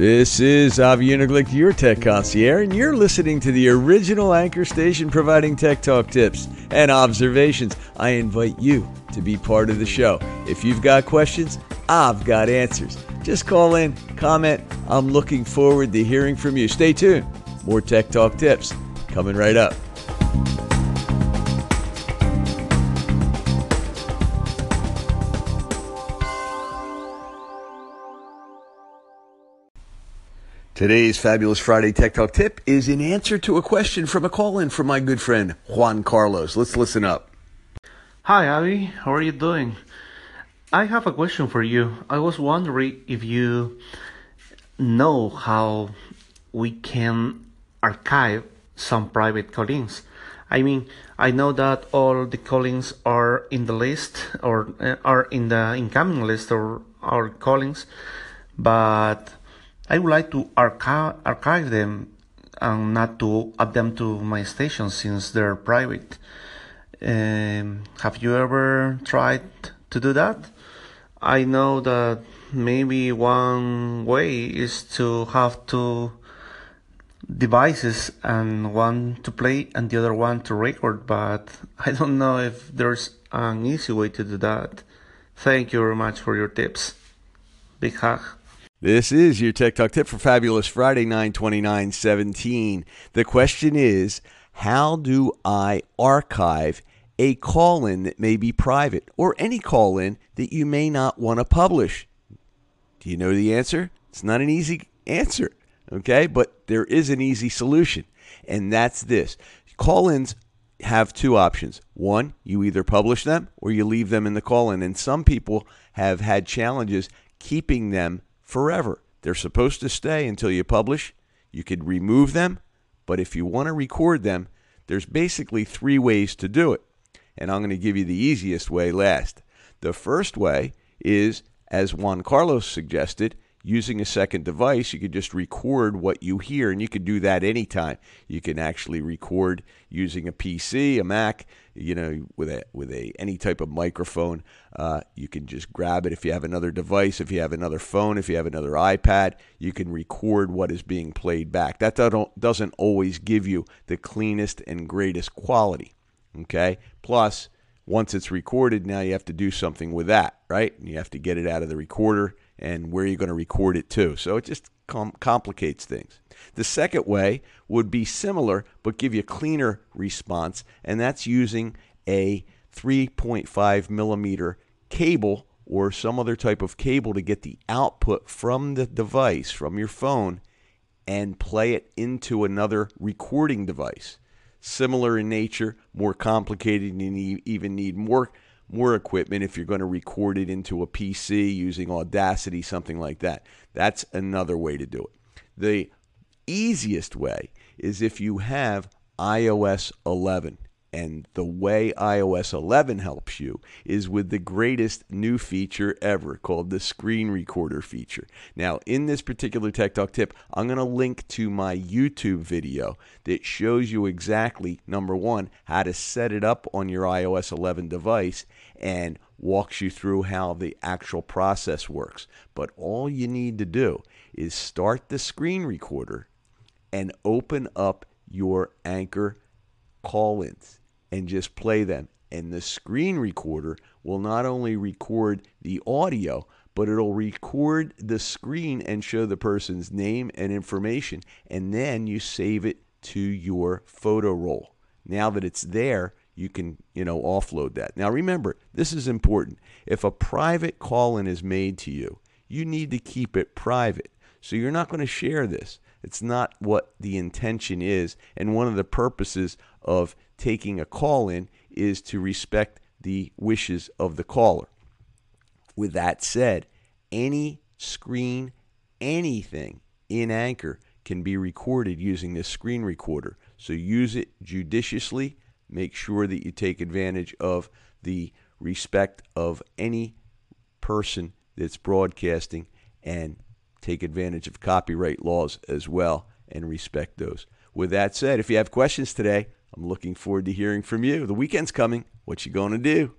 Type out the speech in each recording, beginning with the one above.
This is Avi Uniglick, your tech concierge, and you're listening to the original anchor station providing tech talk tips and observations. I invite you to be part of the show. If you've got questions, I've got answers. Just call in, comment. I'm looking forward to hearing from you. Stay tuned. More tech talk tips coming right up. Today's Fabulous Friday Tech Talk tip is in answer to a question from a call in from my good friend Juan Carlos. Let's listen up. Hi, Avi. How are you doing? I have a question for you. I was wondering if you know how we can archive some private callings. I mean, I know that all the callings are in the list or uh, are in the incoming list or our callings, but I would like to archive, archive them and not to add them to my station since they're private. Um, have you ever tried to do that? I know that maybe one way is to have two devices and one to play and the other one to record, but I don't know if there's an easy way to do that. Thank you very much for your tips. Big hug. This is your Tech Talk tip for Fabulous Friday, 92917. The question is How do I archive a call in that may be private or any call in that you may not want to publish? Do you know the answer? It's not an easy answer, okay? But there is an easy solution, and that's this call ins have two options. One, you either publish them or you leave them in the call in. And some people have had challenges keeping them forever. They're supposed to stay until you publish. You could remove them, but if you want to record them, there's basically three ways to do it. And I'm going to give you the easiest way last. The first way is, as Juan Carlos suggested, using a second device, you could just record what you hear, and you could do that anytime. You can actually record using a PC, a Mac, you know, with a with a any type of microphone. Uh, you can just grab it if you have another device, if you have another phone, if you have another iPad, you can record what is being played back. That doesn't always give you the cleanest and greatest quality. Okay, plus once it's recorded, now you have to do something with that, right? You have to get it out of the recorder and where you're going to record it to. So it just com- complicates things. The second way would be similar but give you a cleaner response, and that's using a 3.5 millimeter cable or some other type of cable to get the output from the device, from your phone, and play it into another recording device. Similar in nature, more complicated, and you even need more more equipment if you're going to record it into a PC using Audacity, something like that. That's another way to do it. The easiest way is if you have iOS 11. And the way iOS 11 helps you is with the greatest new feature ever called the screen recorder feature. Now, in this particular Tech Talk tip, I'm going to link to my YouTube video that shows you exactly, number one, how to set it up on your iOS 11 device and walks you through how the actual process works. But all you need to do is start the screen recorder and open up your Anchor call ins and just play them. And the screen recorder will not only record the audio, but it'll record the screen and show the person's name and information. And then you save it to your photo roll. Now that it's there, you can, you know, offload that. Now remember, this is important. If a private call in is made to you, you need to keep it private. So you're not going to share this. It's not what the intention is. And one of the purposes of taking a call in is to respect the wishes of the caller. With that said, any screen, anything in Anchor can be recorded using this screen recorder. So use it judiciously Make sure that you take advantage of the respect of any person that's broadcasting and take advantage of copyright laws as well and respect those. With that said, if you have questions today, I'm looking forward to hearing from you. The weekend's coming. What you going to do?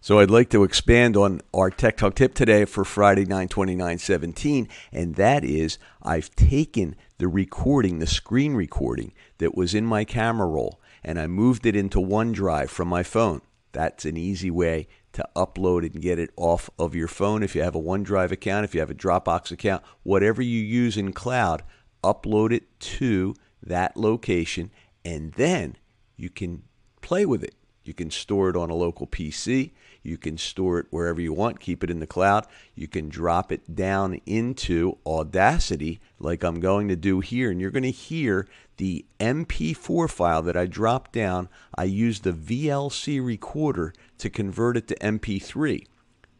So I'd like to expand on our Tech Talk tip today for Friday 92917 and that is I've taken the recording, the screen recording that was in my camera roll and I moved it into OneDrive from my phone. That's an easy way to upload it and get it off of your phone if you have a OneDrive account, if you have a Dropbox account, whatever you use in cloud, upload it to that location and then you can play with it. You can store it on a local PC. You can store it wherever you want, keep it in the cloud. You can drop it down into Audacity, like I'm going to do here. And you're going to hear the MP4 file that I dropped down. I used the VLC recorder to convert it to MP3.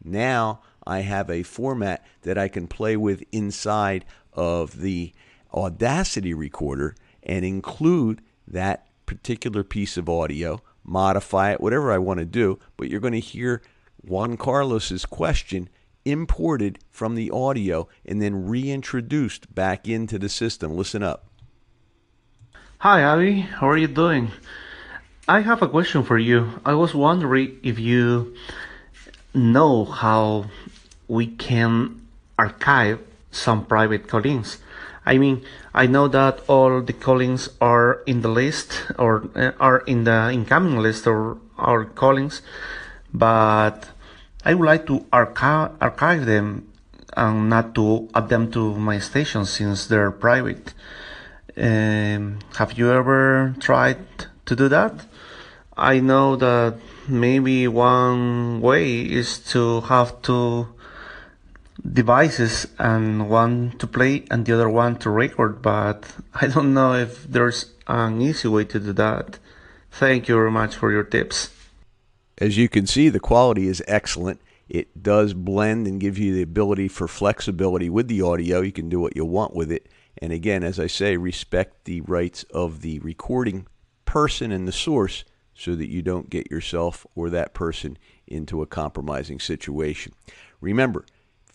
Now I have a format that I can play with inside of the Audacity recorder and include that particular piece of audio modify it, whatever I want to do. But you're going to hear Juan Carlos's question imported from the audio and then reintroduced back into the system. Listen up. Hi, Avi. How are you doing? I have a question for you. I was wondering if you know how we can archive some private callings. I mean, I know that all the callings are in the list or uh, are in the incoming list or our callings, but I would like to archive, archive them and not to add them to my station since they're private. Um, have you ever tried to do that? I know that maybe one way is to have to devices and one to play and the other one to record, but I don't know if there's an easy way to do that. Thank you very much for your tips. As you can see, the quality is excellent. It does blend and give you the ability for flexibility with the audio. You can do what you want with it. And again, as I say, respect the rights of the recording person and the source so that you don't get yourself or that person into a compromising situation. Remember,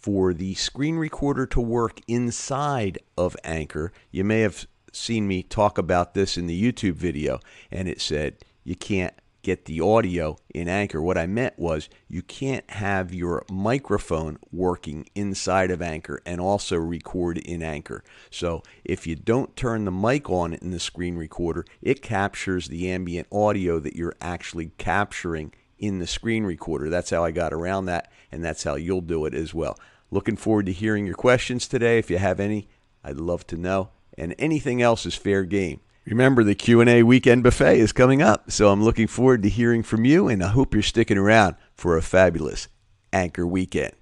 for the screen recorder to work inside of Anchor. You may have seen me talk about this in the YouTube video, and it said you can't get the audio in Anchor. What I meant was you can't have your microphone working inside of Anchor and also record in Anchor. So if you don't turn the mic on in the screen recorder, it captures the ambient audio that you're actually capturing in the screen recorder. That's how I got around that, and that's how you'll do it as well. Looking forward to hearing your questions today. If you have any, I'd love to know. And anything else is fair game. Remember the Q&A weekend buffet is coming up, so I'm looking forward to hearing from you and I hope you're sticking around for a fabulous Anchor weekend.